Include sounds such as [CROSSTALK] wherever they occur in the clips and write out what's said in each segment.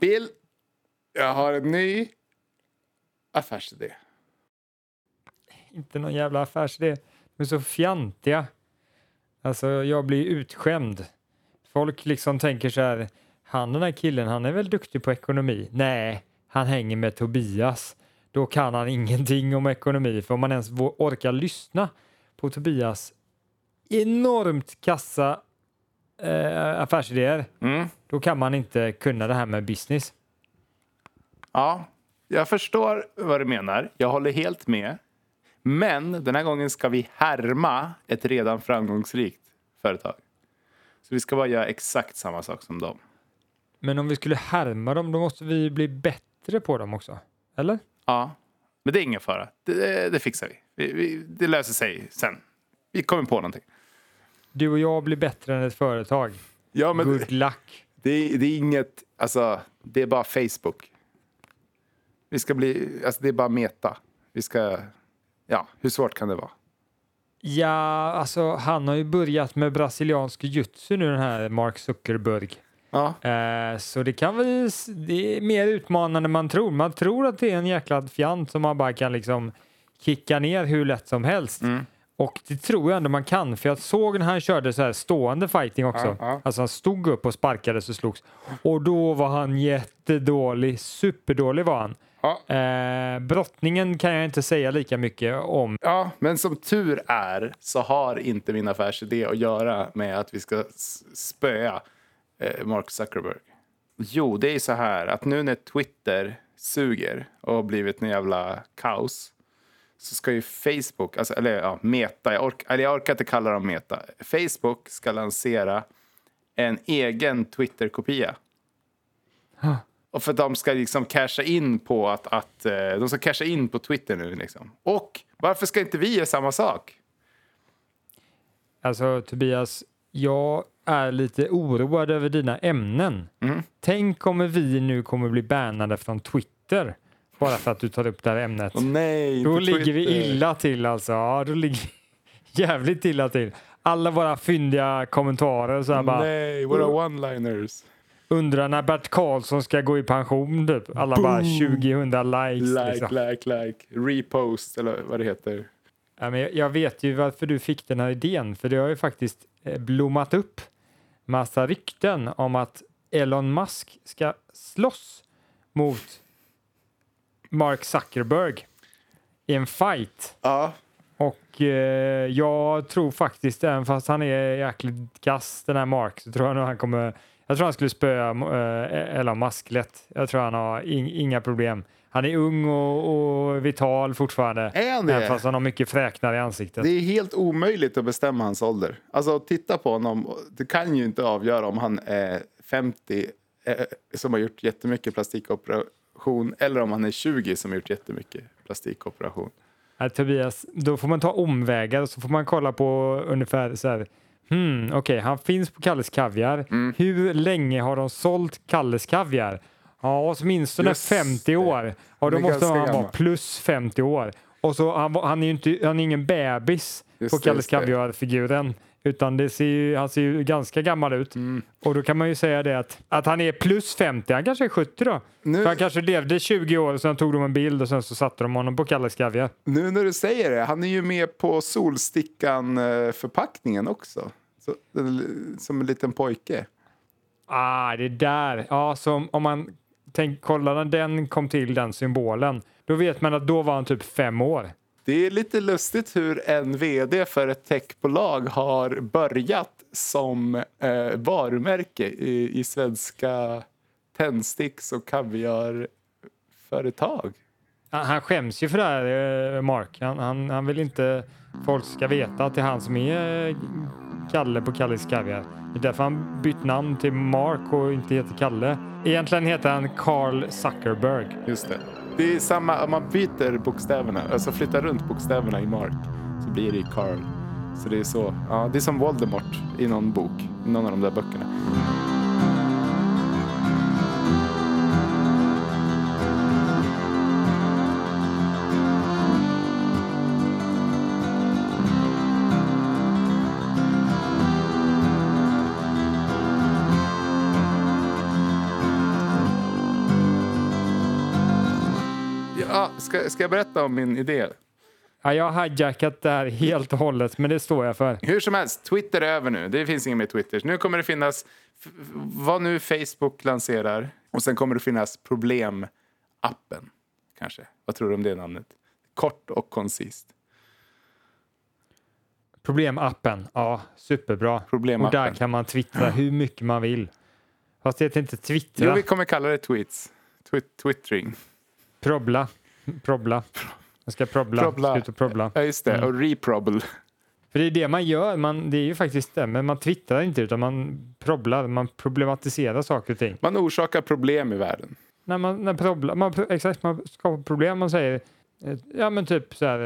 Bill, jag har en ny affärsidé. Inte någon jävla affärsidé. De är så fjantiga. Alltså, jag blir utskämd. Folk liksom tänker så här, han den här killen, han är väl duktig på ekonomi? Nej, han hänger med Tobias. Då kan han [LAUGHS] ingenting om ekonomi, för om man ens orkar lyssna på Tobias enormt kassa eh, affärsidéer, Mm. då kan man inte kunna det här med business. Ja, jag förstår vad du menar. Jag håller helt med. Men den här gången ska vi härma ett redan framgångsrikt företag. Så vi ska bara göra exakt samma sak som dem. Men om vi skulle härma dem, då måste vi bli bättre på dem också. Eller? Ja, men det är ingen fara. Det, det, det fixar vi. Vi, vi. Det löser sig sen. Vi kommer på någonting. Du och jag blir bättre än ett företag. Ja, men Good luck. det, är, det är inget... Alltså, det är bara Facebook. Vi ska bli... Alltså, det är bara meta. Vi ska... Ja, hur svårt kan det vara? Ja, alltså han har ju börjat med brasiliansk jujutsu nu den här Mark Zuckerberg. Ja, Eh, så det kan väl, det är mer utmanande än man tror. Man tror att det är en jäkla fjant som man bara kan liksom kicka ner hur lätt som helst. Mm. Och det tror jag ändå man kan, för jag såg när han körde så här stående fighting också. Ja, ja. Alltså han stod upp och sparkades och slogs. Och då var han jättedålig, superdålig var han. ja. Eh, brottningen kan jag inte säga lika mycket om. Ja, men som tur är så har inte min affärsidé att göra med att vi ska spöa eh, Mark Zuckerberg. Jo, det är så här att nu när Twitter suger och har blivit en jävla kaos så ska ju Facebook, alltså, eller ja, Meta, jag, ork, eller jag orkar inte kalla dem Meta. Facebook ska lansera en egen Twitter-kopia. Och för att de ska liksom casha in på att, att eh, de ska casha in på Twitter nu liksom. Och varför ska inte vi göra samma sak? Alltså Tobias, jag är lite oroad över dina ämnen. Mm. Tänk om vi nu kommer bli bannade från Twitter bara för att du tar upp det här ämnet. Åh nej, Då ligger vi illa till alltså. Ja, då ligger vi [LAUGHS] jävligt illa till. Alla våra fyndiga kommentarer så här bara Nej, våra one-liners. undrar när Bert Karlsson ska gå i pension typ. Alla bara Boom. 2000 likes. Like, liksom. like, like. Repost eller vad det heter. Ja, men jag- jag vet ju varför du fick den här idén, för det har ju faktiskt eh, blommat upp massa rykten om att Elon Musk ska slåss mot Mark Zuckerberg i en fight. Ja, Och eh, jag tror faktiskt, även fast han är jäkligt kass den här Mark, så tror jag nog han kommer, jag tror han skulle spöa eh, Elon Musk lätt. Jag tror han har in, inga problem. Han är ung och, och vital fortfarande. är han Även det? fast han har mycket fräknar i ansiktet. Det är helt omöjligt att bestämma hans ålder. Alltså titta på honom. Du kan ju inte avgöra om han är 50 eh, som har gjort jättemycket plastikoperation eller om han är 20 som har gjort jättemycket plastikoperation. Nej, Tobias, då får man ta omvägar och så får man kolla på ungefär så här. Hmm, okej, han finns på Kalles Kaviar. Mm. Hur länge har de sålt Kalles Kaviar? Ja, åtminstone Just 50 det. år. Ja, då måste han vara plus 50 år. Och så han, han är ju inte, han är ingen bebis Just på Kalles. Kaviar-figuren. Utan det ser ju, han ser ju ganska gammal ut. Mm. Och då kan man ju säga det att, att han är plus 50, han kanske är 70 då. Nu- För han kanske levde 20 år och sen tog de en bild och sen så satte de honom på Kalles Kaviar. Nu när du säger det, han är ju med på Solstickan-förpackningen också. Så, som en liten pojke. Ah, det där. Ja, så om man tänk, kollar när den kom till, den symbolen, då vet man att då var han typ fem år. Det är lite lustigt hur en vd för ett techbolag har börjat som eh, varumärke i, i svenska tändsticks och kaviarföretag. Han, han skäms ju för det här, eh, Mark. Han, han, han vill inte folk ska veta att det är han som är eh, Kalle på Kalles Kaviar. Det är därför han bytt namn till Mark och inte heter Kalle. Egentligen heter han Carl Zuckerberg. Just det. Det är samma, om man byter bokstäverna, alltså flyttar runt bokstäverna i Mark så blir det ju Carl. Så det är så, ja det är som Voldemort i någon bok, i någon av de där böckerna. Ska, ska jag berätta om min idé? Ja, jag har hijackat det här helt och hållet, men det står jag för. Hur som helst, Twitter är över nu. Det finns inget mer Twitter. Nu kommer det finnas vad nu Facebook lanserar. Och sen kommer det finnas problemappen. Kanske. Vad tror du om det namnet? Kort och koncist. Problemappen, ja, superbra. Och Problemappen. där kan man twittra [CLEARS THROAT] hur mycket man vill. Fast det heter inte Jo, twittra, vi kommer kalla det tweets. Twit twittering. probla. [LAUGHS] Probla. Jag ska probla. Probla. Ut och probla. Ja, just det. Mm. Och reprobble. För det är det man gör, man, det är ju faktiskt det, men man twittrar inte utan man problar, man problematiserar saker och ting. Man orsakar problem i världen. När man, när probla, man, exakt, man skapar problem, man säger, eh, ja men typ så här,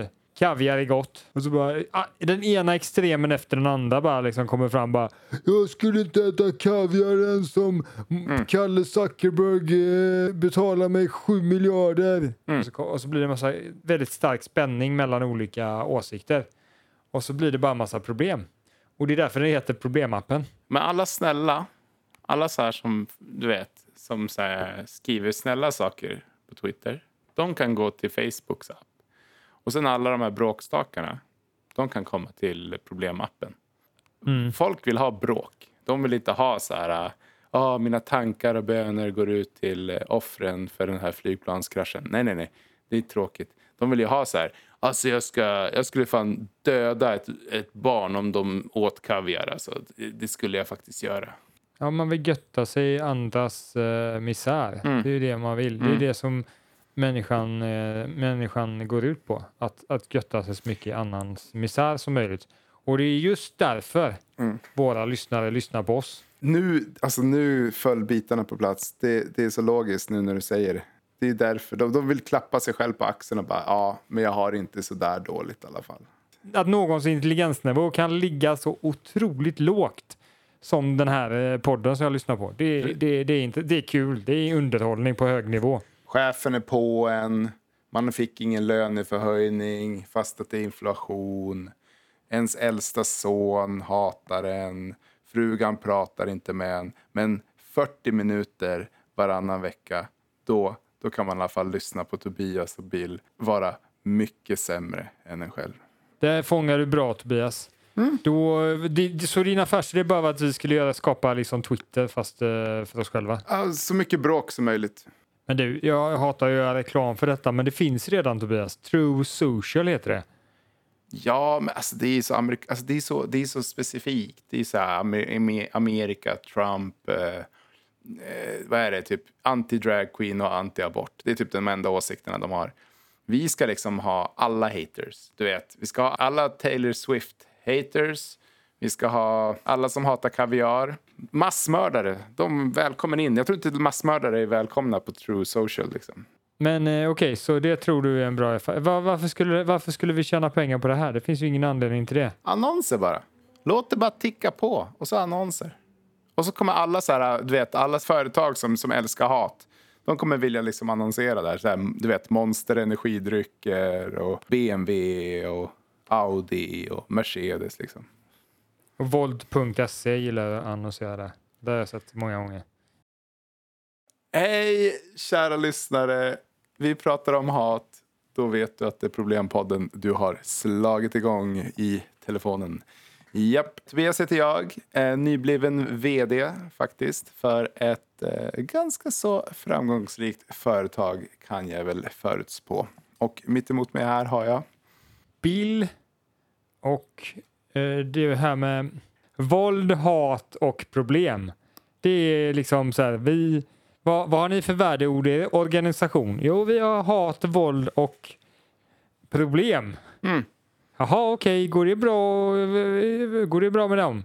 eh, kaviar är gott. Och så bara, ah, den ena extremen efter den andra bara liksom kommer fram bara, jag skulle inte äta kaviar än som mm. Kalle Zuckerberg eh, betalar mig sju miljarder. Och, så, och så blir det en massa väldigt stark spänning mellan olika åsikter. Och så blir det bara en massa problem. Och det är därför det heter problemappen. Men alla snälla, alla så här som du vet, som så skriver snälla saker på Twitter, de kan gå till Facebooks app. Och sen alla de här bråkstakarna, de kan komma till problemappen. Folk vill ha bråk. De vill inte ha så här, ah, mina tankar och böner går ut till eh, offren för den här flygplanskraschen. Nej, nej, nej. Det är tråkigt. De vill ju ha så här, alltså jag, ska, jag skulle fan döda ett, ett barn om de åt kaviar. Alltså, det, skulle jag faktiskt göra. Ja, man vill götta sig i andras uh, misär. Mm. Det är ju det man vill. Det är Mm. det som människan, eh, människan går ut på. Att, att götta sig så mycket i annans misär som möjligt. Och det är just därför Mm. våra lyssnare lyssnar på oss. Nu, alltså nu föll bitarna på plats. Det, det är så logiskt nu när du säger det. Det är därför. De, de vill klappa sig själv på axeln och bara ja, men jag har inte så där dåligt i alla fall. Att någons intelligensnivå kan ligga så otroligt lågt som den här eh, podden som jag lyssnar på. Det, det, det, är inte, det är kul. Det är underhållning på hög nivå. Chefen är på en. Man fick ingen löneförhöjning fast att det är inflation. Ens äldsta son hatar en. Frugan pratar inte med en. Men 40 minuter varannan vecka, då, då kan man i alla fall lyssna på Tobias och Bill vara mycket sämre än en själv. Det fångar du bra Tobias. Då, det, så din affärsidé bara var att vi skulle göra, skapa liksom Twitter fast eh, för oss själva. Så mycket bråk som möjligt. Men du, jag hatar att göra reklam för detta men det finns redan Tobias. True Social heter det. Ja, men alltså det är så, Amerik- alltså det är så, det är så specifikt. Det är så här Amer- Amerika, Trump, eh, eh, vad är det, typ anti-drag queen och anti-abort. Det är typ de enda åsikterna de har. Vi ska liksom ha alla haters, du vet. Vi ska ha alla Taylor Swift-haters. Vi ska ha alla som hatar kaviar. Massmördare, de välkommen in. Jag tror inte massmördare är välkomna på True Social. Liksom. Men eh, okej, så det tror du är en bra affär. Va- varför, skulle, varför skulle vi tjäna pengar på det här? Det finns ju ingen anledning till det. Annonser bara. Låt det bara ticka på. Och så annonser. Och så kommer alla så här, du vet, alla företag som, som älskar hat. De kommer vilja liksom annonsera där. Så här, du vet, Monster energidrycker och BMW och Audi och Mercedes liksom. Och Våld.se gillar att annonsera. Det har jag sett många gånger. Hej kära lyssnare. Vi pratar om hat. Då vet du att det är Problempodden du har slagit igång i telefonen. Japp, Tobias heter jag. Eh, nybliven vd faktiskt för ett eh, ganska så framgångsrikt företag kan jag väl förutspå. Och mitt emot mig här har jag Bill och det här med våld, hat och problem. Det är liksom så här, vi, vad, vad har ni för värdeord i organisation? Jo, vi har hat, våld och problem. Mm. Jaha, okej, går det bra? Går det bra med dem?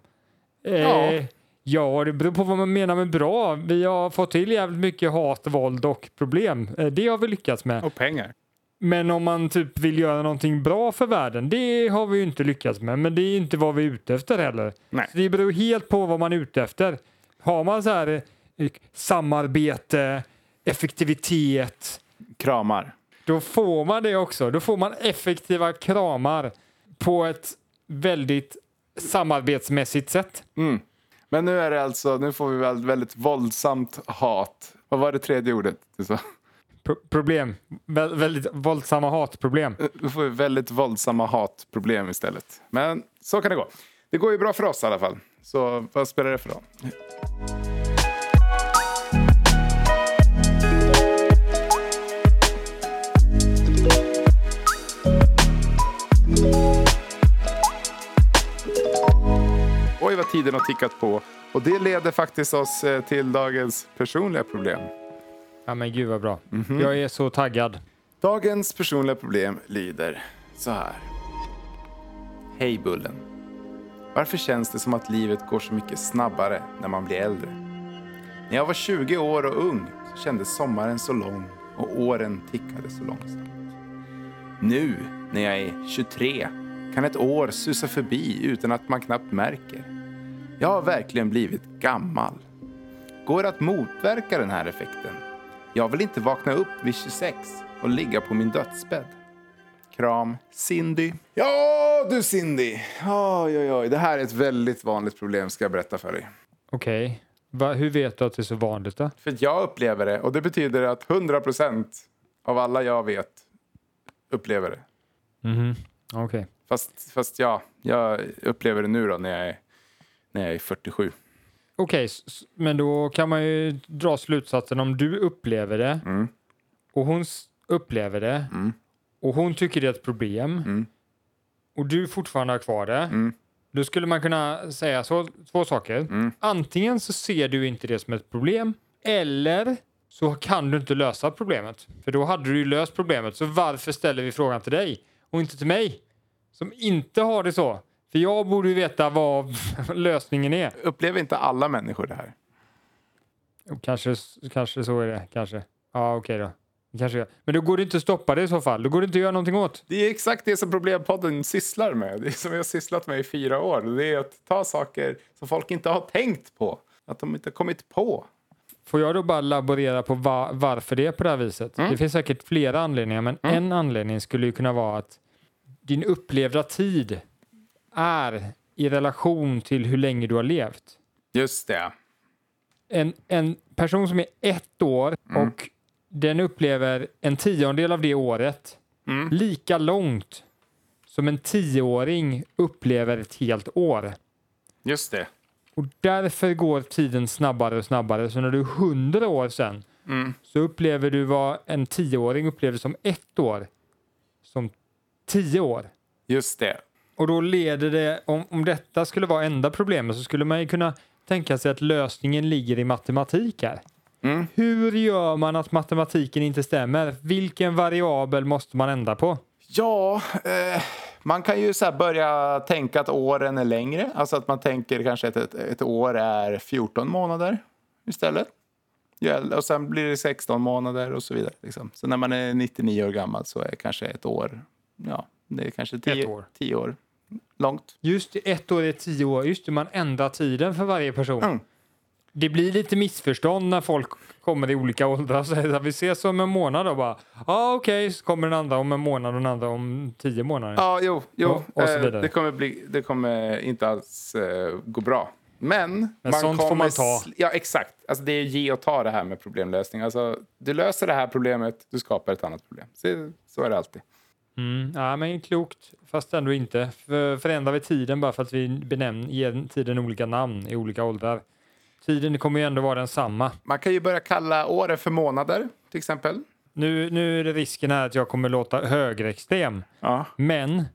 Ja. Eh, ja, det beror på vad man menar med bra. Vi har fått till jävligt mycket hat, våld och problem. Eh, det har vi lyckats med. och pengar. Men om man typ vill göra någonting bra för världen, det har vi ju inte lyckats med. Men det är inte vad vi är ute efter heller. Nej. Så det beror helt på vad man är ute efter. Har man så här eh, samarbete, effektivitet, Kramar. då får man det också. Då får man effektiva kramar på ett väldigt samarbetsmässigt sätt. Mm. Men nu är det alltså, nu får vi väl väldigt våldsamt hat. Vad var det tredje ordet du sa? Pro problem. Vä väldigt våldsamma hatproblem. Eh, då får vi väldigt våldsamma hatproblem istället. Men så kan det gå. Det går ju bra för oss i alla fall. Så vad spelar det för roll? Oj, vad tiden har tickat på. Och det leder faktiskt oss eh, till dagens personliga problem. Ja men gud vad bra. Mhm. Jag är så taggad. Dagens personliga problem lyder så här. Hej Bullen. Varför känns det som att livet går så mycket snabbare när man blir äldre? När jag var 20 år och ung så kändes sommaren så lång och åren tickade så långsamt. Nu, när jag är 23, kan ett år susa förbi utan att man knappt märker. Jag har verkligen blivit gammal. Går det att motverka den här effekten? Jag vill inte vakna upp vid 26 och ligga på min dödsbädd. Kram, Cindy. Ja, du Cindy. Oj, oj, oj. Det här är ett väldigt vanligt problem ska jag berätta för dig. Okej. Va, hur vet du att det är så vanligt då? För att jag upplever det och det betyder att 100% av alla jag vet upplever det. Mhm. Okej. Fast, fast ja, jag upplever det nu då när jag är, när jag är 47. Okej, s- men då kan man ju dra slutsatsen om du upplever det Mm. och hon s- upplever det Mm. och hon tycker det är ett problem Mm. och du fortfarande har kvar det. Mm. Då skulle man kunna säga så, två saker. Mm. Antingen så ser du inte det som ett problem eller så kan du inte lösa problemet. För då hade du ju löst problemet. Så varför ställer vi frågan till dig och inte till mig som inte har det så? För jag borde ju veta vad [LAUGHS] lösningen är. Upplever inte alla människor det här? Kanske, kanske så är det. Kanske. Ja, okej då. Kanske. Men då går det inte att stoppa det i så fall. Då går det inte att göra någonting åt. Det är exakt det som Problempodden sysslar med. Det är som jag har sysslat med i fyra år. Det är att ta saker som folk inte har tänkt på. Att de inte har kommit på. Får jag då bara laborera på va- varför det är på det här viset? Mm. Det finns säkert flera anledningar, men en anledning skulle ju kunna vara att din upplevda tid är i relation till hur länge du har levt. Just det. En, en person som är ett år och den upplever en tiondel av det året Mm. lika långt som en tioåring upplever ett helt år. Just det. Och därför går tiden snabbare och snabbare. Så när du är 100 år sedan Mm. så upplever du vad en tioåring upplever som ett år som tio år. Just det. Och då leder det, om, om detta skulle vara enda problemet så skulle man ju kunna tänka sig att lösningen ligger i matematik här. Mm. Hur gör man att matematiken inte stämmer? Vilken variabel måste man ändra på? Ja, eh, man kan ju så börja tänka att åren är längre. Alltså att man tänker kanske att ett, ett år är 14 månader istället. Ja, och sen blir det 16 månader och så vidare. Liksom. Så när man är 99 år gammal så är kanske ett år, ja, det är kanske 10 år. 10 år långt. Just ett år är tio år. Just det, man ändrar tiden för varje person. Mm. Det blir lite missförstånd när folk kommer i olika åldrar och säger att vi ses om en månad och bara ja ah, okej, så kommer den andra om en månad och den andra om tio månader. Ja, jo, jo. Och- och så eh, vidare. det, kommer bli, det kommer inte alls eh, gå bra. Men, Men sånt får kommer man ta. Ja, exakt. Alltså, det är ge och ta det här med problemlösning. Alltså, du löser det här problemet, du skapar ett annat problem. Så, så är det alltid. Mm, ja, men klokt, fast ändå inte. För, förändrar vi tiden bara för att vi benämner, ger tiden olika namn i olika åldrar? Tiden kommer ju ändå vara densamma. Man kan ju börja kalla åren för månader, till exempel. Nu, nu är det risken här att jag kommer låta högerextrem. Ja. Men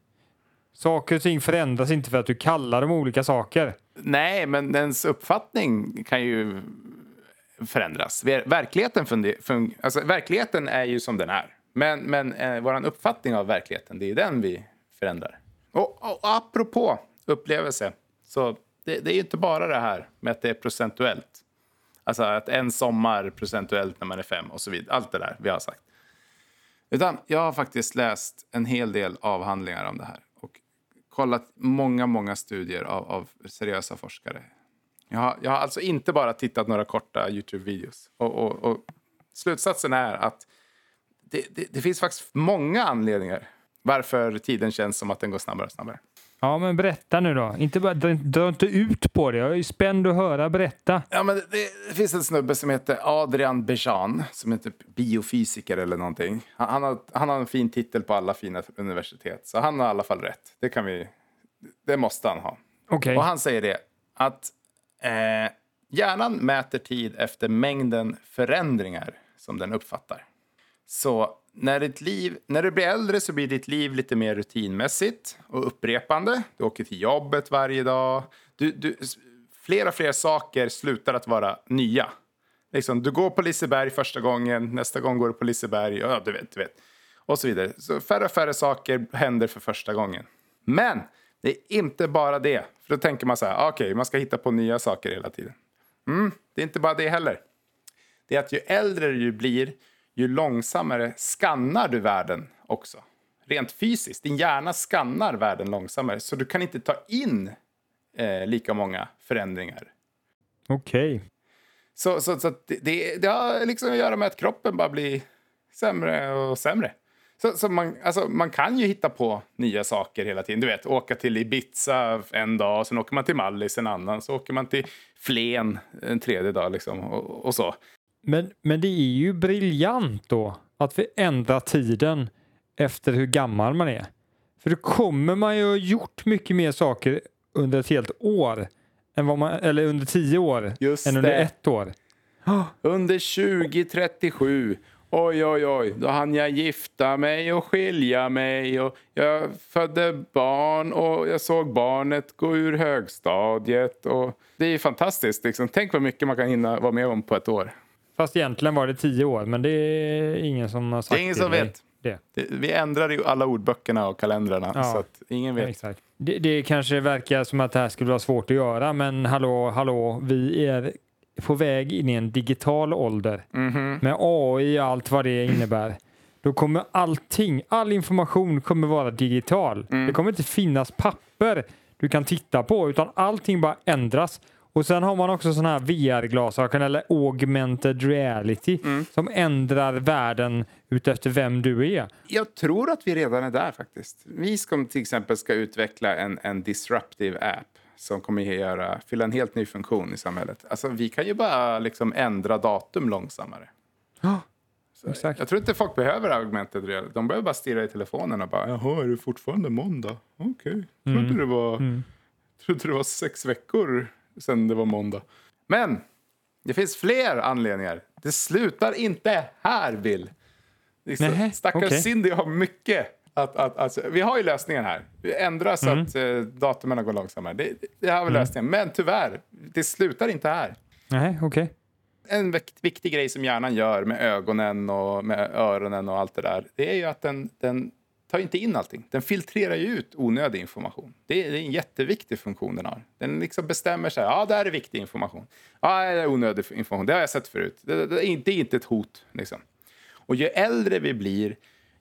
saker och ting förändras inte för att du kallar dem olika saker. Nej, men ens uppfattning kan ju förändras. Ver- Verkligheten, fun- alltså, verkligheten är ju som den är. Men, men eh, vår uppfattning av verkligheten, det är den vi förändrar. Och, och apropå upplevelse, så det, det är ju inte bara det här med att det är procentuellt. Alltså att en sommar procentuellt när man är fem och så vidare. Allt det där vi har sagt. Utan jag har faktiskt läst en hel del avhandlingar om det här. Och kollat många, många studier av, av seriösa forskare. Jag har, jag har alltså inte bara tittat några korta Youtube-videos. Och, och, och slutsatsen är att det, det, det finns faktiskt många anledningar varför tiden känns som att den går snabbare och snabbare. Ja, men berätta nu då. Inte bara, dra inte ut på det. Jag är spänd att höra. Berätta. Ja, men det, det finns en snubbe som heter Adrian Bejan som är typ biofysiker eller någonting. Han, han, har, han har en fin titel på alla fina universitet, så han har i alla fall rätt. Det kan vi... Det måste han ha. Okej. Och han säger det att eh, hjärnan mäter tid efter mängden förändringar som den uppfattar. Så när, ditt liv, när du blir äldre så blir ditt liv lite mer rutinmässigt och upprepande. Du åker till jobbet varje dag. Du, du, fler och fler saker slutar att vara nya. Liksom, du går på Liseberg första gången, nästa gång går du på Liseberg. Ja, du vet, du vet. Och så vidare. Så färre och färre saker händer för första gången. Men det är inte bara det. För då tänker man så här, ah, okej, okay, man ska hitta på nya saker hela tiden. Mm, det är inte bara det heller. Det är att ju äldre du blir, ju långsammare skannar du världen också. Rent fysiskt. Din hjärna skannar världen långsammare. Så du kan inte ta in eh, lika många förändringar. Okej. Så, så, så det, det, det har liksom att göra med att kroppen bara blir sämre och sämre. Så, så man, alltså, man kan ju hitta på nya saker hela tiden. Du vet, åka till Ibiza en dag, sen åker man till Mallis en annan, så åker man till Flen en tredje dag liksom, och, och så. Men, men det är ju briljant då att vi ändrar tiden efter hur gammal man är. För då kommer man ju ha gjort mycket mer saker under ett helt år. Än vad man, eller under tio år. Just än under det. ett år. Under 2037, oj oj oj, då hann jag gifta mig och skilja mig och jag födde barn och jag såg barnet gå ur högstadiet. Och det är fantastiskt. Liksom. Tänk vad mycket man kan hinna vara med om på ett år. Fast egentligen var det tio år, men det är ingen som har sagt Det är ingen som dig vet. Det. Det- Vi ändrar ju alla ordböckerna och kalendrarna Ja. så att ingen vet. Exakt. Det, det kanske verkar som att det här skulle vara svårt att göra, men hallå, hallå, vi är på väg in i en digital ålder Mhm. med AI och allt vad det innebär. Då kommer allting, all information kommer vara digital. Mm. Det kommer inte finnas papper du kan titta på, utan allting bara ändras. Och sen har man också sådana här VR-glasögon eller augmented reality Mm. som ändrar världen utefter vem du är. Jag tror att vi redan är där faktiskt. Vi ska till exempel ska utveckla en, en disruptive app som kommer att göra, fylla en helt ny funktion i samhället. Alltså, vi kan ju bara liksom ändra datum långsammare. Ja, Så Exakt. Jag tror inte folk behöver augmented reality. De behöver bara stirra i telefonen och bara Jaha, är det fortfarande måndag? Okej. Trodde, det var, Mm. trodde det var sex veckor sedan det var måndag. Men det finns fler anledningar. Det slutar inte här, Bill. Liksom, stackars okej. Cindy har mycket att, att, alltså, vi har ju lösningen här. Vi ändrar så Mm. att eh, datumen går långsammare. Det, det har vi lösningen. Men tyvärr, det slutar inte här. Nej, okej. En vik- viktig grej som hjärnan gör med ögonen och med öronen och allt det där, det är ju att den, den tar inte in allting. Den filtrerar ju ut onödig information. Det är, en jätteviktig funktion den har. Den liksom bestämmer sig. Ja, det här är viktig information. Ja, det är onödig information. Det har jag sett förut. Det, det, är, inte, det är inte ett hot. Liksom. Och ju äldre vi blir,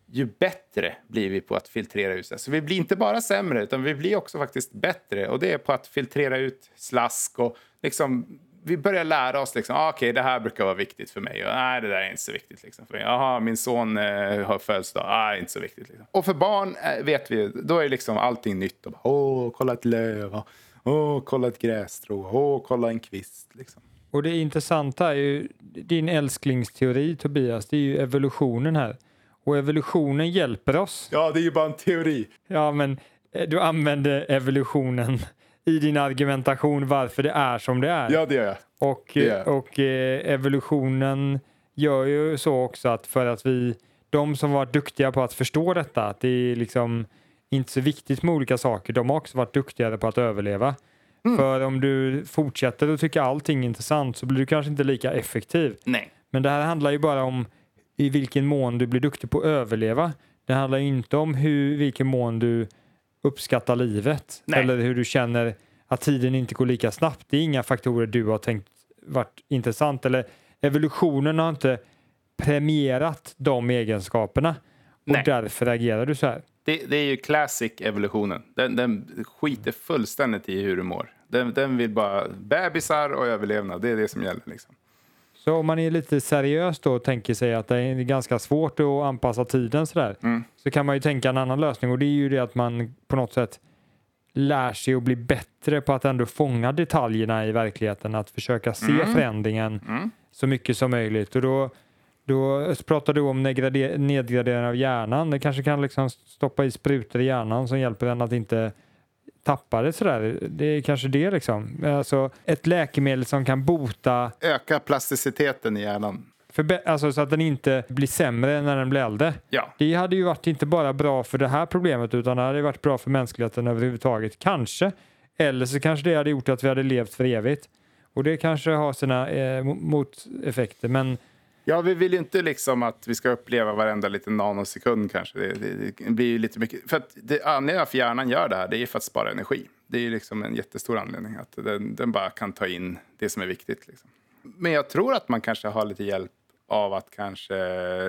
ju bättre blir vi på att filtrera ut. Så vi blir inte bara sämre, utan vi blir också faktiskt bättre. Och det är på att filtrera ut slask och liksom vi börjar lära oss liksom, ah, okej, det här brukar vara viktigt för mig. Och, Nej, det där är inte så viktigt liksom för mig. Jaha, min son eh, har födelsedag. Ah, inte så viktigt. Liksom. Och för barn eh, vet vi, då är liksom allting nytt. Och bara, Åh, kolla ett löv. Åh, kolla ett grässtrå. Åh, kolla en kvist. Liksom. Och det intressanta är ju din älsklingsteori Tobias, det är ju evolutionen här. Och evolutionen hjälper oss. Ja, det är ju bara en teori. Ja, men eh, du använder evolutionen i din argumentation varför det är som det är. Ja, det gör jag. Och, är. och eh, evolutionen gör ju så också att för att vi, de som varit duktiga på att förstå detta, att det är liksom inte så viktigt med olika saker, de har också varit duktigare på att överleva. Mm. För om du fortsätter att tycka allting är intressant så blir du kanske inte lika effektiv. Nej. Men det här handlar ju bara om i vilken mån du blir duktig på att överleva. Det handlar ju inte om hur, vilken mån du uppskattar livet Nej. eller hur du känner att tiden inte går lika snabbt. Det är inga faktorer du har tänkt varit intressant eller evolutionen har inte premierat de egenskaperna och Nej. därför agerar du så här. Det, det är ju classic evolutionen. Den, den skiter fullständigt i hur du mår. Den, den vill bara bebisar och överlevnad. Det är det som gäller. Liksom. Så om man är lite seriös då och tänker sig att det är ganska svårt att anpassa tiden sådär Mm. så kan man ju tänka en annan lösning och det är ju det att man på något sätt lär sig att bli bättre på att ändå fånga detaljerna i verkligheten, att försöka se Mm. förändringen Mm. så mycket som möjligt. Och då, då pratar du om nedgrade- nedgradering av hjärnan. Det kanske kan liksom stoppa i sprutor i hjärnan som hjälper en att inte tappa det sådär. Det är kanske det liksom. Alltså ett läkemedel som kan bota Öka plasticiteten i hjärnan. förbe- alltså så att den inte blir sämre när den blir äldre. Ja. Det hade ju varit inte bara bra för det här problemet utan det hade varit bra för mänskligheten överhuvudtaget. Kanske. Eller så kanske det hade gjort att vi hade levt för evigt. Och det kanske har sina eh, mo- moteffekter. Men Ja, vi vill ju inte liksom att vi ska uppleva varenda liten nanosekund kanske. Det, det, det blir ju lite mycket. För att det anledningen för hjärnan gör det här, det är för att spara energi. Det är ju liksom en jättestor anledning. Att den, den bara kan ta in det som är viktigt. Liksom. Men jag tror att man kanske har lite hjälp av att kanske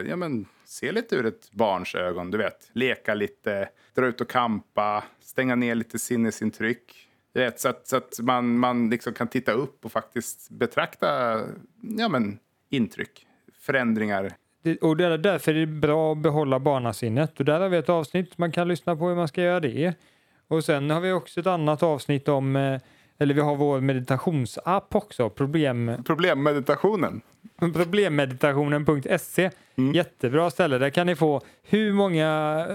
ja, men, se lite ur ett barns ögon. Du vet, leka lite, dra ut och kampa, stänga ner lite sinnesintryck. Du vet, så att, så att man, man liksom kan titta upp och faktiskt betrakta ja, men, intryck, förändringar. det, och det är därför är det bra att behålla barnasinnet. Och där har vi ett avsnitt man kan lyssna på hur man ska göra det. Och sen har vi också ett annat avsnitt om, eh, eller vi har vår meditationsapp också, problem, Problemmeditationen. problemmeditationen.se. Jättebra ställe. Där kan ni få hur många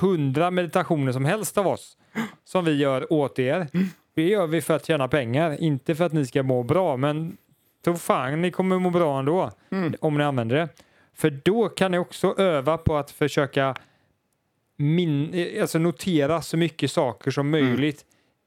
hundra meditationer som helst av oss som vi gör åt er. Det gör vi för att tjäna pengar, inte för att ni ska må bra. Men tro fan ni kommer må bra ändå om ni använder det. För då kan ni också öva på att försöka min, alltså notera så mycket saker som möjligt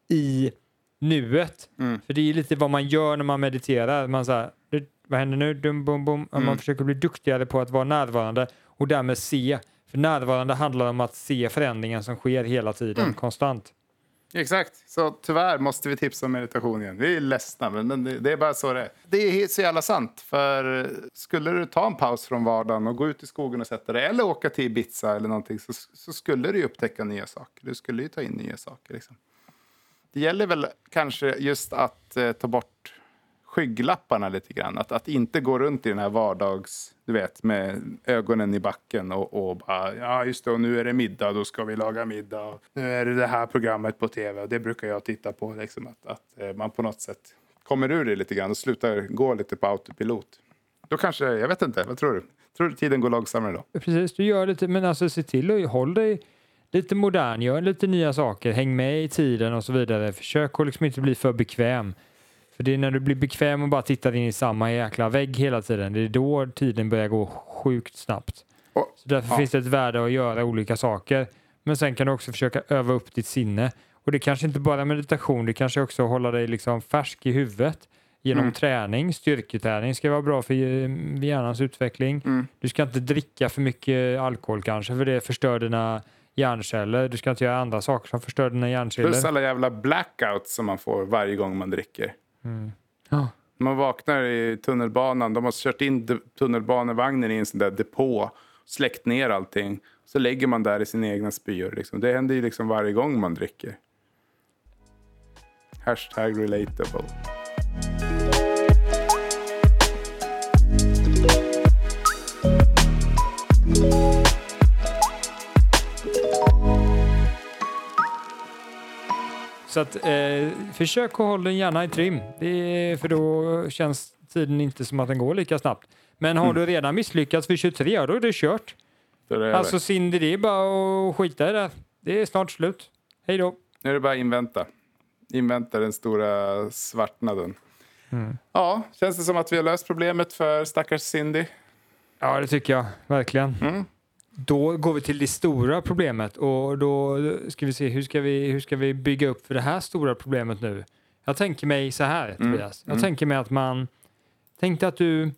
i nuet. Mm. För det är lite vad man gör när man mediterar. Man så här, "Du, vad händer nu? Dum, bum, bum. Och Man Mm. försöker bli duktigare på att vara närvarande och därmed se. För närvarande handlar om att se förändringen som sker hela tiden, Mm. konstant. Exakt. Så tyvärr måste vi tipsa om meditation igen. Vi är ledsna, men- det, det är bara så det är. Det är så jävla sant. För skulle du ta en paus från vardagen och gå ut i skogen och sätta dig eller åka till Ibiza eller någonting så, så skulle du ju upptäcka nya saker. Du skulle ju ta in nya saker. Liksom. Det gäller väl kanske just att eh, ta bort skygglapparna lite grann. Att, att inte gå runt i den här vardags... Du vet, med ögonen i backen och, och bara, ja just det, och nu är det middag, då ska vi laga middag. Och nu är det det här programmet på tv och det brukar jag titta på. Liksom, att, att eh, man på något sätt kommer ur det lite grann och slutar gå lite på autopilot. Då kanske, jag vet inte, vad tror du? Tror du tiden går långsammare då? Precis, du gör lite, men alltså se till att håll dig lite modern, gör lite nya saker, häng med i tiden och så vidare. Försök att liksom inte bli för bekväm. För det är när du blir bekväm och bara tittar in i samma jäkla vägg hela tiden, det är då tiden börjar gå sjukt snabbt. Och, Så därför Ja. finns det ett värde att göra olika saker. Men sen kan du också försöka öva upp ditt sinne. Och det kanske inte bara är meditation, det kanske också hålla dig liksom färsk i huvudet genom Mm. träning. Styrketräning ska vara bra för eh, hjärnans utveckling. Mm. Du ska inte dricka för mycket alkohol kanske, för det förstör dina hjärnceller. Du ska inte göra andra saker som förstör dina hjärnceller. plus alla jävla blackouts som man får varje gång man dricker. Mm. Ja. Man vaknar i tunnelbanan, de har kört in tunnelbanevagnen i en sån där depå, släckt ner allting. Så lägger man där i sina egna spyor. Liksom. Det händer ju liksom varje gång man dricker. Hashtag relatable. Så att, eh, försök att hålla den gärna i trim, det är, för då känns tiden inte som att den går lika snabbt. Men har du redan misslyckats för 23, ja, då är det kört. Det är Alltså Cindy, det är bara att skita i det. Det är snart slut. Hej då. Nu är det bara att invänta. Invänta den stora svartnaden. Ja, känns det som att vi har löst problemet för stackars Cindy? Ja, det tycker jag verkligen. Mm. Då går vi till det stora problemet och då ska vi se hur ska vi, hur ska vi bygga upp för det här stora problemet nu? Jag tänker mig så här, Tobias. Jag Mm. tänker mig att man tänkte att du,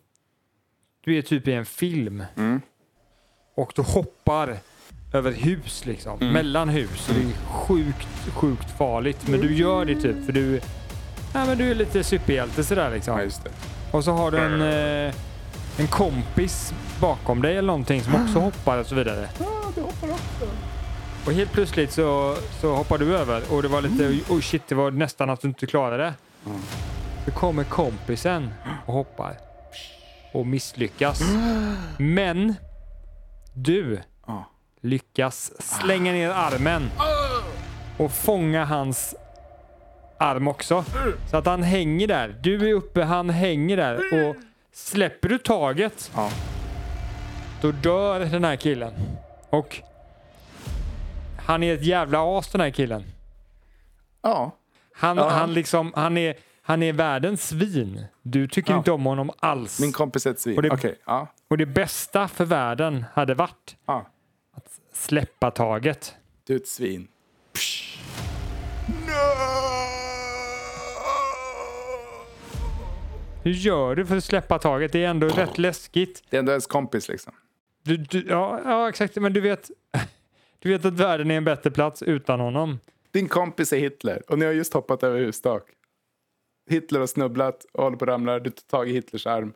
du är typ i en film Mm. och du hoppar över hus liksom, Mm. mellan hus. Det är sjukt, sjukt farligt. Men du gör det typ för du, ja, men du är lite superhjälte sådär liksom. Ja. Och så har du en, eh, en kompis bakom dig eller någonting som också hoppar och så vidare. Och helt plötsligt så, så hoppar du över och det var lite, oj shit, det var nästan att du inte klarade det. Så kommer kompisen och hoppar och misslyckas. [GASPS] Men du Ja. lyckas slänga ner armen och fånga hans arm också. Så att han hänger där. Du är uppe, han hänger där. Och släpper du taget, Ja. då dör den här killen. Och han är ett jävla as den här killen. Ja. Han, Ja. han, liksom, han, är, han är världens svin. Du tycker Ja. inte om honom alls. Min kompis är ett svin. Och det- Okej. Ja. Och det bästa för världen hade varit ja. släppa taget. Du är ett svin. Hur gör du för att släppa taget? Det är ändå rätt läskigt. Det är ändå ens kompis liksom. Du, du, ja, ja, exakt. Men du vet, [LAUGHS] du vet att världen är en bättre plats utan honom. Din kompis är Hitler och ni har just hoppat över hustak. Hitler har snubblat och håller på att ramla. Du tar tag i Hitlers arm.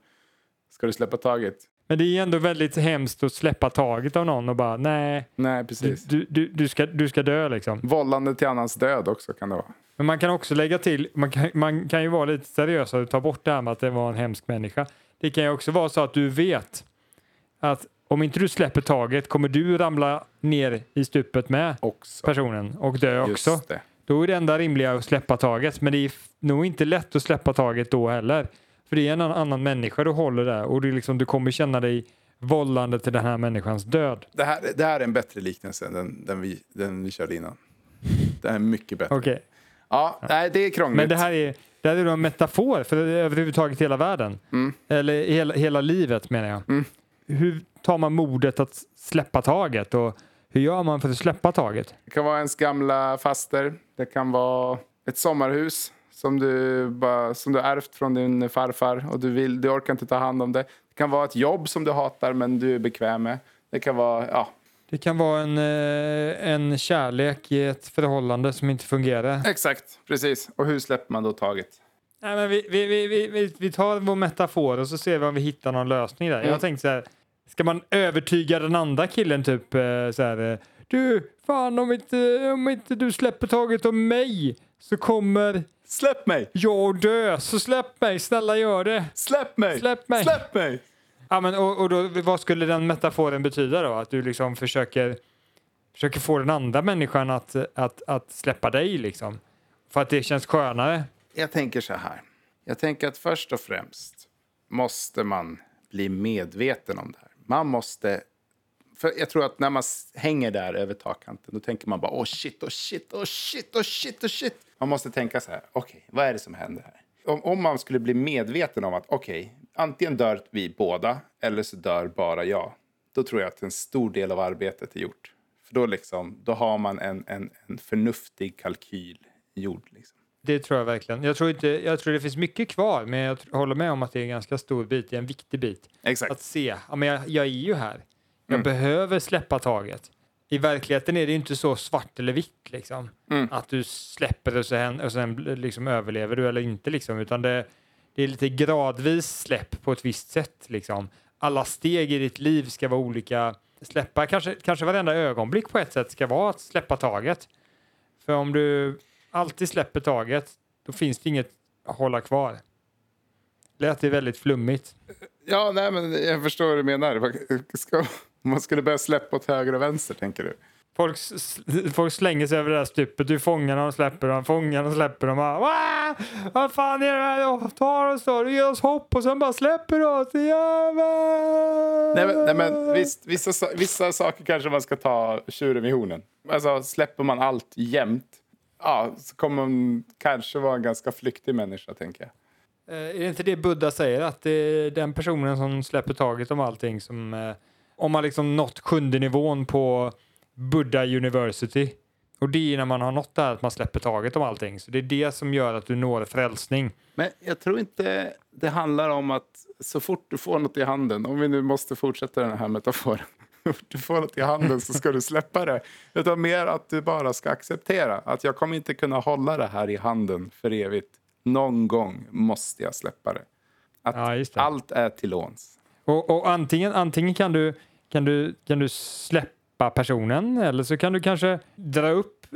Ska du släppa taget? Men det är ändå väldigt hemskt att släppa taget av någon och bara nej, Nej, precis. du, du, du, ska, du ska dö liksom. Vållande till annans död också kan det vara. Men man kan också lägga till, man kan, man kan ju vara lite seriös och ta bort det här med att det var en hemsk människa. Det kan ju också vara så att du vet att om inte du släpper taget kommer du ramla ner i stupet med Också. personen och dö Just också. det. Då är det enda rimliga att släppa taget. Men det är nog inte lätt att släppa taget då heller. För det är en annan- människa du håller där och är liksom, du kommer känna dig vållande till den här människans död. Det här, det här är en bättre liknelse än den, den, vi, den vi körde innan. Det här är mycket bättre. Okej, Ja, nej, det är krångligt. men det här är, det här är en metafor för överhuvudtaget hela världen. Mm. Eller hela, hela livet menar jag. Mm. Hur tar man modet att släppa taget och hur gör man för att släppa taget? Det kan vara ens gamla faster. Det kan vara ett sommarhus som du, bara, som du ärvt från din farfar och du, vill, du orkar inte ta hand om det. Det kan vara ett jobb som du hatar men du är bekväm med. Det kan vara, ja, Det kan vara en, eh, en kärlek i ett förhållande som inte fungerar. exakt, precis. Och hur släpper man då taget? Nej, men vi, vi, vi, vi- vi, tar vår metafor och så ser vi om vi hittar någon lösning där. Mm. Jag tänkte så här, ska man övertyga den andra killen typ eh, så här, eh, du, fan om inte, om inte du släpper taget om mig så kommer Släpp mig! jag dö, så släpp mig, snälla gör det. Släpp mig! Släpp mig. Släpp mig! Ja, men, och, och då, vad skulle den metaforen betyda då? Att du liksom försöker, försöker få den andra människan att, att, att släppa dig liksom? För att det känns skönare? Jag tänker så här. Jag tänker att först och främst måste man bli medveten om det här. Man måste... För jag tror att när man hänger där över takkanten då tänker man bara åh shit, åh shit, åh shit, åh shit, åh shit. Man måste tänka så här, okej, vad är det som händer här? Om, om man skulle bli medveten om att okej, antingen dör vi båda eller så dör bara jag. Då tror jag att en stor del av arbetet är gjort. För då, liksom, då har man en, en, en förnuftig kalkyl gjord. Liksom. Det tror jag verkligen. Jag tror, inte, jag tror det finns mycket kvar, men jag håller med om att det är en ganska stor bit, det är en viktig bit. Exakt. Att se, ja, men jag, jag är ju här. Jag Mm. behöver släppa taget. I verkligheten är det inte så svart eller vitt liksom. Mm. Att du släpper och sen, och sen liksom överlever du eller inte liksom. Utan det, det är lite gradvis släpp på ett visst sätt liksom. Alla steg i ditt liv ska vara olika. Släppa, kanske, kanske varenda ögonblick på ett sätt ska vara att släppa taget. För om du alltid släpper taget, då finns det inget att hålla kvar. Lät det väldigt flummigt. Ja, nej, men jag förstår vad du menar. Ska, man skulle börja släppa åt höger och vänster, tänker du? Folk, folk slänger sig över det här stupet. Du fångar dem, släpper dem, fångar dem, släpper dem. Bara, "Wah! Vad fan är det här? Tar oss då, du ger oss hopp och sen bara släpper du oss. Nej, men, nej, men visst, vissa, sa- vissa saker kanske man ska ta tjuren vid hornen. Alltså, släpper man allt jämt, ja, så kommer man kanske vara en ganska flyktig människa, tänker jag. Eh, Är det inte det Buddha säger? Att det är den personen som släpper taget om allting som... eh, Om man liksom nått sjunde nivån på Buddha University. Och det är när man har nått det här att man släpper taget om allting. Så det är det som gör att du når frälsning. Men jag tror inte det handlar om att så fort du får något i handen, om vi nu måste fortsätta den här metaforen, [LAUGHS] du får något i handen så ska du släppa det. Utan mer att du bara ska acceptera att jag kommer inte kunna hålla det här i handen för evigt. Någon gång måste jag släppa det. Att Ja, det. allt är till låns. Och, och antingen, antingen kan, du, kan, du, kan du släppa personen eller så kan du kanske dra upp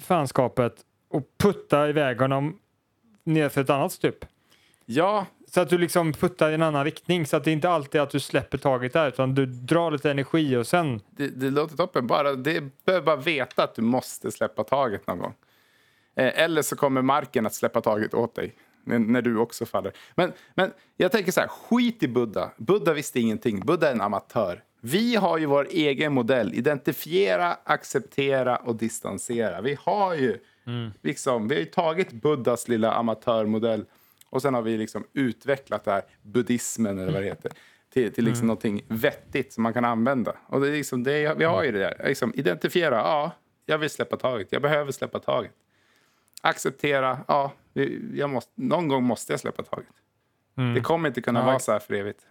fanskapet och putta iväg honom ner för ett annat stup. Ja, så att du liksom puttar i en annan riktning så att det inte alltid är att du släpper taget där utan du drar lite energi och sen Det, det låter toppen. Bara, det behöver bara veta att du måste släppa taget någon gång. Eh, eller så kommer marken att släppa taget åt dig när, när du också faller. Men, men jag tänker så här, skit i Buddha. Buddha visste ingenting. Buddha är en amatör. Vi har ju vår egen modell. Identifiera, acceptera och distansera. Vi har ju, liksom, vi har ju tagit Buddhas lilla amatörmodell och sen har vi liksom utvecklat det här, buddhismen eller vad det heter, till, till liksom någonting vettigt som man kan använda. Och det är liksom det, vi har ju det där. Liksom, identifiera, ja, jag vill släppa taget. Jag behöver släppa taget. Acceptera, ja, jag måste, någon gång måste jag släppa taget. Det kommer inte kunna Ja. vara så här för evigt.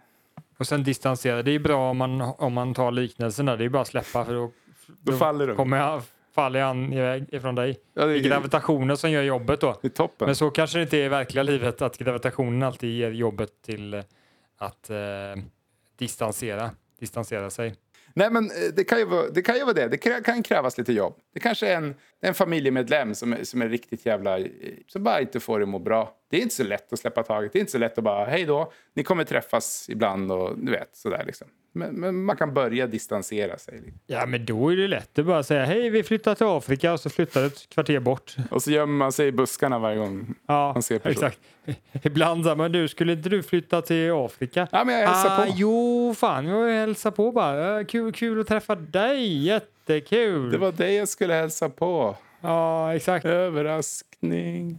Och sen distansera. Det är bra om man, om man tar liknelsen där. Det är bara att släppa för då, Då faller de. kommer jag, faller han iväg ifrån dig. Ja, det, Det är är, gravitationen som gör jobbet då. det är toppen. Men så kanske det inte är i verkliga livet att gravitationen alltid ger jobbet till eh, att eh, distansera, distansera sig. Nej, men eh, det kan ju vara det. Kan ju vara det. det kan krävas lite jobb. Det kanske är en, en familjemedlem som är, som är riktigt jävla... eh, Som bara inte får det att må bra. Det är inte så lätt att släppa taget. Det är inte så lätt att bara, hej då, ni kommer träffas ibland och du vet, sådär liksom. Men, men man kan börja distansera sig. Ja, men då är det lätt att bara säga hej, vi flyttar till Afrika och så flyttar det ett kvarter bort. Och så gömmer man sig i buskarna varje gång. Ja, Man ser person. exakt. [LAUGHS] Ibland här, men du, skulle inte du flytta till Afrika? Ja, men jag hälsar ah, på. Jo, fan, jag hälsar på bara. Kul, kul att träffa dig, jättekul. Det var det jag skulle hälsa på. Ja, exakt. Överraskning.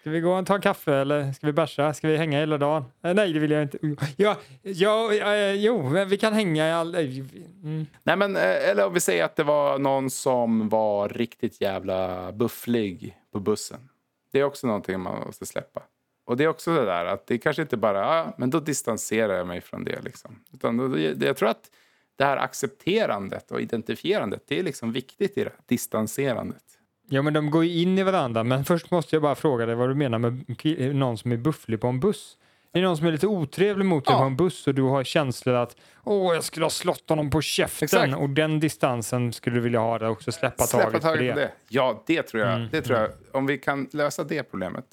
Ska vi gå och ta en kaffe eller ska vi bärsa? Ska vi hänga hela dagen? Eh, nej, det vill jag inte. Ja, ja, eh, jo, men vi kan hänga i all... Eh, mm. Nej, men, eh, eller om vi säger att det var någon som var riktigt jävla bufflig på bussen. Det är också någonting man måste släppa. Och det är också det där att det kanske inte bara, ja, men då distanserar jag mig från det. Liksom. Utan då, det, jag tror att det här accepterandet och identifierandet, det är liksom viktigt i det här distanserandet. Ja, men de går ju in i varandra. Men först måste jag bara fråga dig vad du menar med någon som är bufflig på en buss. Är det någon som är lite otrevlig mot dig Ja. på en buss och du har känslor att åh, jag skulle ha slått honom på käften Exakt. och den distansen skulle du vilja ha där också, släppa, Släppa taget taget det. det. Ja, det tror jag. Mm, Det tror jag. Om vi kan lösa det problemet.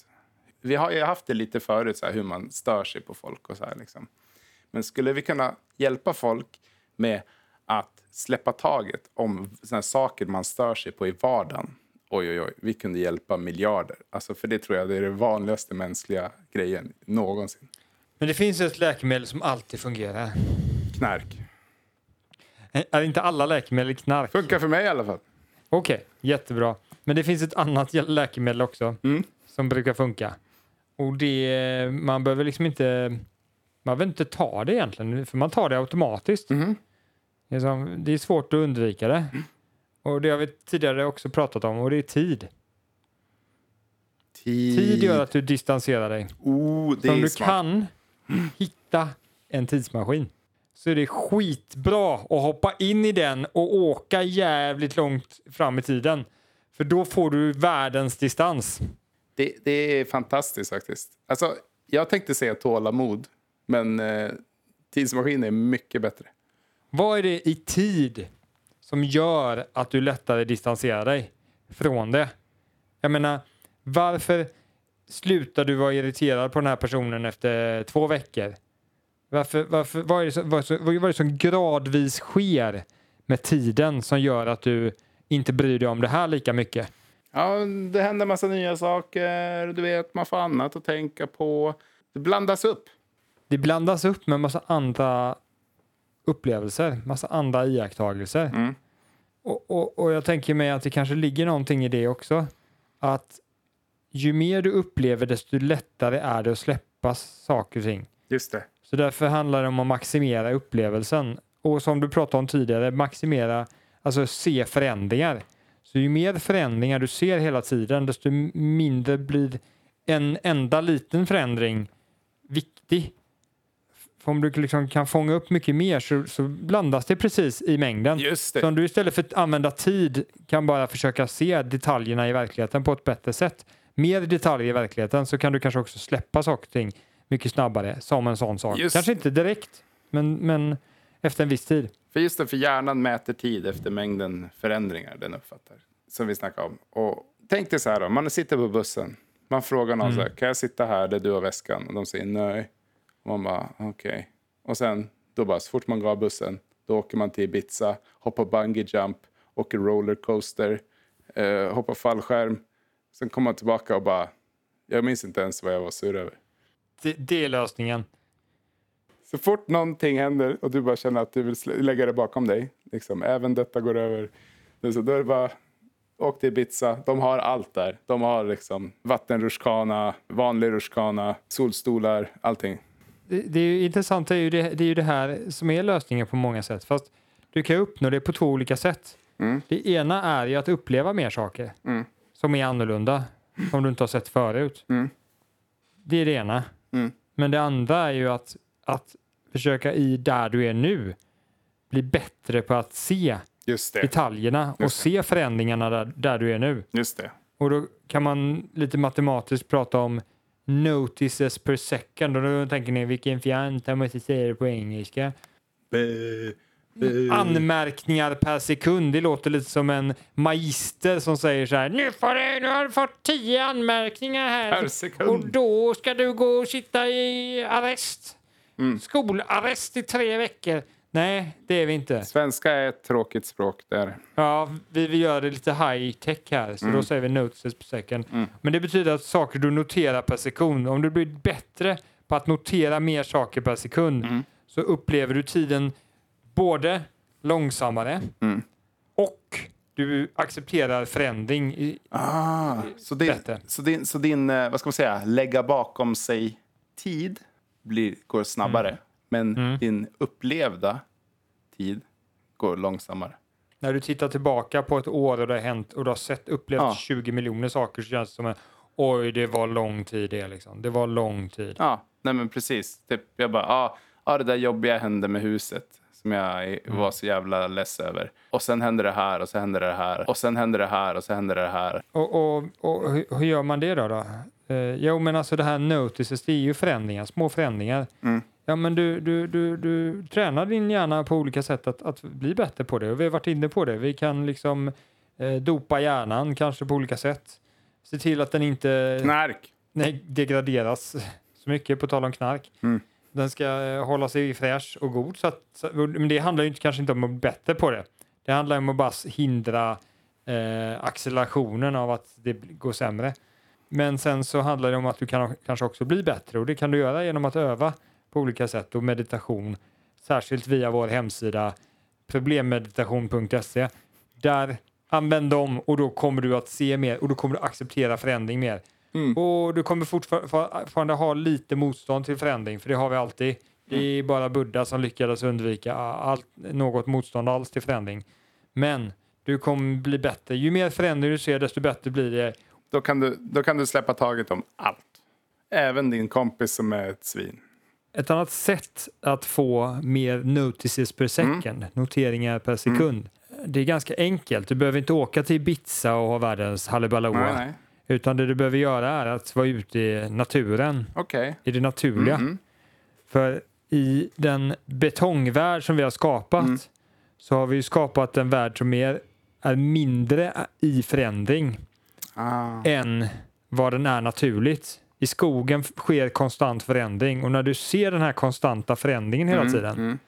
Vi har ju haft det lite förut, så här, hur man stör sig på folk. och så här, liksom. Men skulle vi kunna hjälpa folk med att släppa taget om såna saker man stör sig på i vardagen. Oj, oj, oj. Vi kunde hjälpa miljarder. Alltså, för det tror jag det är den vanligaste mänskliga grejen någonsin. Men det finns ett läkemedel som alltid fungerar. Knark. Är inte alla läkemedel knark? Funkar för mig i alla fall. Okej, jättebra. Men det finns ett annat läkemedel också Mm. som brukar funka. Och det, man behöver liksom inte, man behöver inte ta det egentligen, för man tar det automatiskt. Mhm. Det är, som, det är svårt att undvika det. Och det har vi tidigare också pratat om och det är tid. Tid gör att du distanserar dig. Oh, det Så om du smart. kan hitta en tidsmaskin så är det skitbra att hoppa in i den och åka jävligt långt fram i tiden. För då får du världens distans. Det, det är fantastiskt faktiskt. Alltså, jag tänkte säga tålamod, men eh, tidsmaskin är mycket bättre. Vad är det i tid som gör att du lättare distanserar dig från det? Jag menar, varför slutar du vara irriterad på den här personen efter två veckor? Varför, varför, vad, är det som, vad, vad är det som gradvis sker med tiden som gör att du inte bryr dig om det här lika mycket? Ja, det händer massa nya saker, du vet, man får annat att tänka på. Det blandas upp. Det blandas upp med massa andra upplevelser, massa andra iakttagelser. Mm. Och, och, och jag tänker mig att det kanske ligger någonting i det också. Att ju mer du upplever desto lättare är det att släppa saker och ting. Just det. Så därför handlar det om att maximera upplevelsen. Och som du pratade om tidigare, maximera, alltså se förändringar. Så ju mer förändringar du ser hela tiden, desto mindre blir en enda liten förändring viktig. För om du liksom kan fånga upp mycket mer så, så blandas det precis i mängden. Just Så det. om du istället för att använda tid kan bara försöka se detaljerna i verkligheten på ett bättre sätt. Mer detaljer i verkligheten så kan du kanske också släppa saker och ting mycket snabbare som en sån sak. Just- Kanske inte direkt, men, men efter en viss tid. För just det, för hjärnan mäter tid efter mängden förändringar den uppfattar. Som vi snackade om. Och tänk dig så här då, man sitter på bussen. Man frågar någon så här, kan jag sitta här där du har väskan? Och de säger nej. Och man bara, okej. Och sen, då bara, så fort man går av bussen, då åker man till Ibiza, hoppar bungee jump, åker rollercoaster, eh, hoppar fallskärm. Sen kommer man tillbaka och bara, jag minns inte ens vad jag var sur över. Det, det är lösningen. Så fort någonting händer och du bara känner att du vill lägga det bakom dig, liksom, även detta går över, så- då är det bara åk till Ibiza. De har allt där. De har liksom vattenrutschkana, vanlig rutschkana, solstolar, allting. Det, det är ju intressant, det är ju det, det är ju det här som är lösningen på många sätt. Fast du kan uppnå det på två olika sätt. Mm. Det ena är ju att uppleva mer saker Mm. som är annorlunda, som du inte har sett förut. Mm. Det är det ena. Mm. Men det andra är ju att, att försöka i där du är nu bli bättre på att se detaljerna och se förändringarna där, där du är nu. Just det. Och då kan man lite matematiskt prata om notices per second och då tänker ni vilken fjant, jag måste säga det på engelska. Anmärkningar per sekund, det låter lite som en magister som säger så här nu, får du, nu har du fått tio anmärkningar här Per och då ska du gå och sitta i arrest. Mm. Skolarrest i tre veckor. Nej, det är vi inte. Svenska är ett tråkigt språk där. Ja, vi vill göra det lite high tech här, så då säger vi notices per second. Mm. Men det betyder att saker du noterar per sekund, om du blir bättre på att notera mer saker per sekund Mm. så upplever du tiden både långsammare Mm. och du accepterar förändring. I, Ah, så din, Bättre. så din, så din eh, vad ska man säga, lägga bakom sig tid blir, går snabbare. Men Mm. din upplevda tid går långsammare. när du tittar tillbaka på ett år och det har hänt och du har sett upplevt Ja. 20 miljoner saker så känns det som en oj, det var lång tid det liksom. Det var lång tid. Ja, nej men precis. Typ, jag bara, ja, ah, det där jobbiga hände med huset som jag Mm. var så jävla less över. Och sen hände det här och sen hände det här och sen hände det här och sen hände det här. Och, och, och hur, hur gör man det då? då? Eh, jo, men alltså det här notices, det är ju förändringar, små förändringar. Mm. Ja, men du, du, du, du tränar din hjärna på olika sätt att, att bli bättre på det. Och vi har varit inne på det. Vi kan liksom eh, dopa hjärnan kanske på olika sätt. Se till att den inte Knark! nej, degraderas så mycket, på tal om knark. Mm. Den ska eh, hålla sig fräsch och god. Så att, så, men det handlar ju inte, kanske inte om att bli bättre på det. Det handlar om att bara hindra eh, accelerationen av att det går sämre. Men sen så handlar det om att du kan kanske också bli bättre och det kan du göra genom att öva på olika sätt och meditation, särskilt via vår hemsida problemmeditation.se. Där använd dem och då kommer du att se mer och då kommer du acceptera förändring mer. Mm. Och du kommer fortfar- fortfarande ha lite motstånd till förändring, för det har vi alltid. Det är bara Buddha som lyckades undvika allt, något motstånd alls till förändring. Men du kommer bli bättre. Ju mer förändring du ser, desto bättre blir det. Då kan, du, då kan du släppa taget om allt. Även din kompis som är ett svin. Ett annat sätt att få mer notices per second, noteringar per sekund, det är ganska enkelt. Du behöver inte åka till Ibiza och ha världens nej. Utan det du behöver göra är att vara ute i naturen, Okej. i det naturliga. Mhm. För i den betongvärld som vi har skapat Mm. så har vi ju skapat en värld som är, är mindre i förändring Ah. än vad den är naturligt. I skogen sker konstant förändring och när du ser den här konstanta förändringen hela Mm, tiden mm.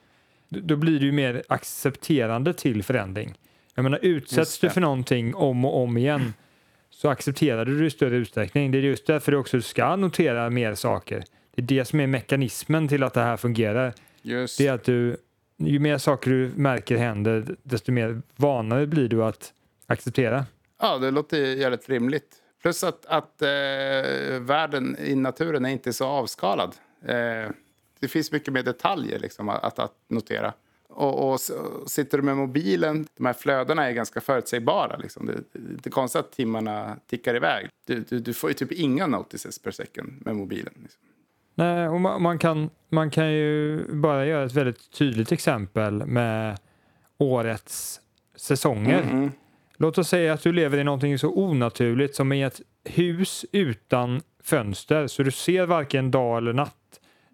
då blir du mer accepterande till förändring. Jag menar utsätts du för någonting om och om igen så accepterar du det i större utsträckning. Det är just därför du också ska notera mer saker. Det är det som är mekanismen till att det här fungerar. Just. Det är att du, ju mer saker du märker händer, desto mer vanare blir du att acceptera. Ja, det låter jävligt rimligt. Plus att, att eh, världen i naturen är inte så avskalad. Eh, det finns mycket mer detaljer liksom, att, att notera. Och, och sitter du med mobilen, de här flödena är ganska förutsägbara. Liksom. Det, det är konstigt att timmarna tickar iväg. Du, du, du får ju typ inga notices per second med mobilen. Liksom. Nej, och man, man, kan, man kan ju bara göra ett väldigt tydligt exempel med årets säsonger. Mm, mm. Låt oss säga att du lever i någonting så onaturligt som i ett hus utan fönster så du ser varken dag eller natt.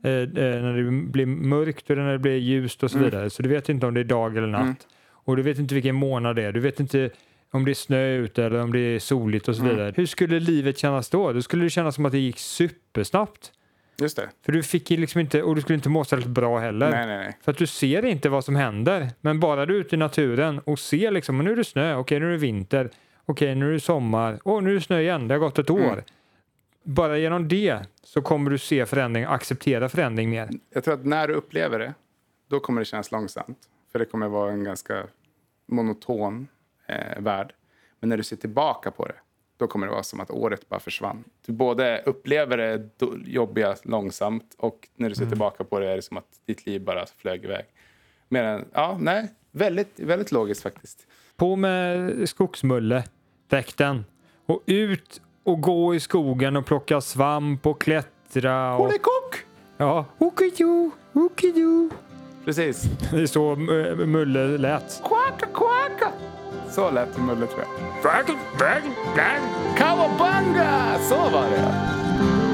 Eh, eh, när det blir mörkt eller när det blir ljust och så Mm. vidare. Så du vet inte om det är dag eller natt. Mm. Och du vet inte vilken månad det är. Du vet inte om det är snö ute eller om det är soligt och så Mm. vidare. Hur skulle livet kännas då? Då skulle det kännas som att det gick supersnabbt. Just det. För du fick ju liksom inte, och du skulle inte må särskilt bra heller. Nej, nej, nej. För att du ser inte vad som händer. Men bara du är ute i naturen och ser liksom, nu är det snö, okej nu är det vinter, okej nu är det sommar, och nu är det snö igen, det har gått ett år. Mm. Bara genom det så kommer du se förändring, acceptera förändring mer. Jag tror att när du upplever det, då kommer det kännas långsamt. För det kommer vara en ganska monoton eh, värld. Men när du ser tillbaka på det, då kommer det vara som att året bara försvann. Du både upplever det jobbiga långsamt och när du ser tillbaka på det är det som att ditt liv bara flög iväg. Medan, ja, nej, väldigt, väldigt logiskt faktiskt. På med skogsmulle, dräkten och ut och gå i skogen och plocka svamp och klättra. Och, Kock! ja, okido, okido. Precis. Det är så eh, Mulle lät. Quacka, quacka! Så lät Mulle tror jag. Kawabanga! Så var det.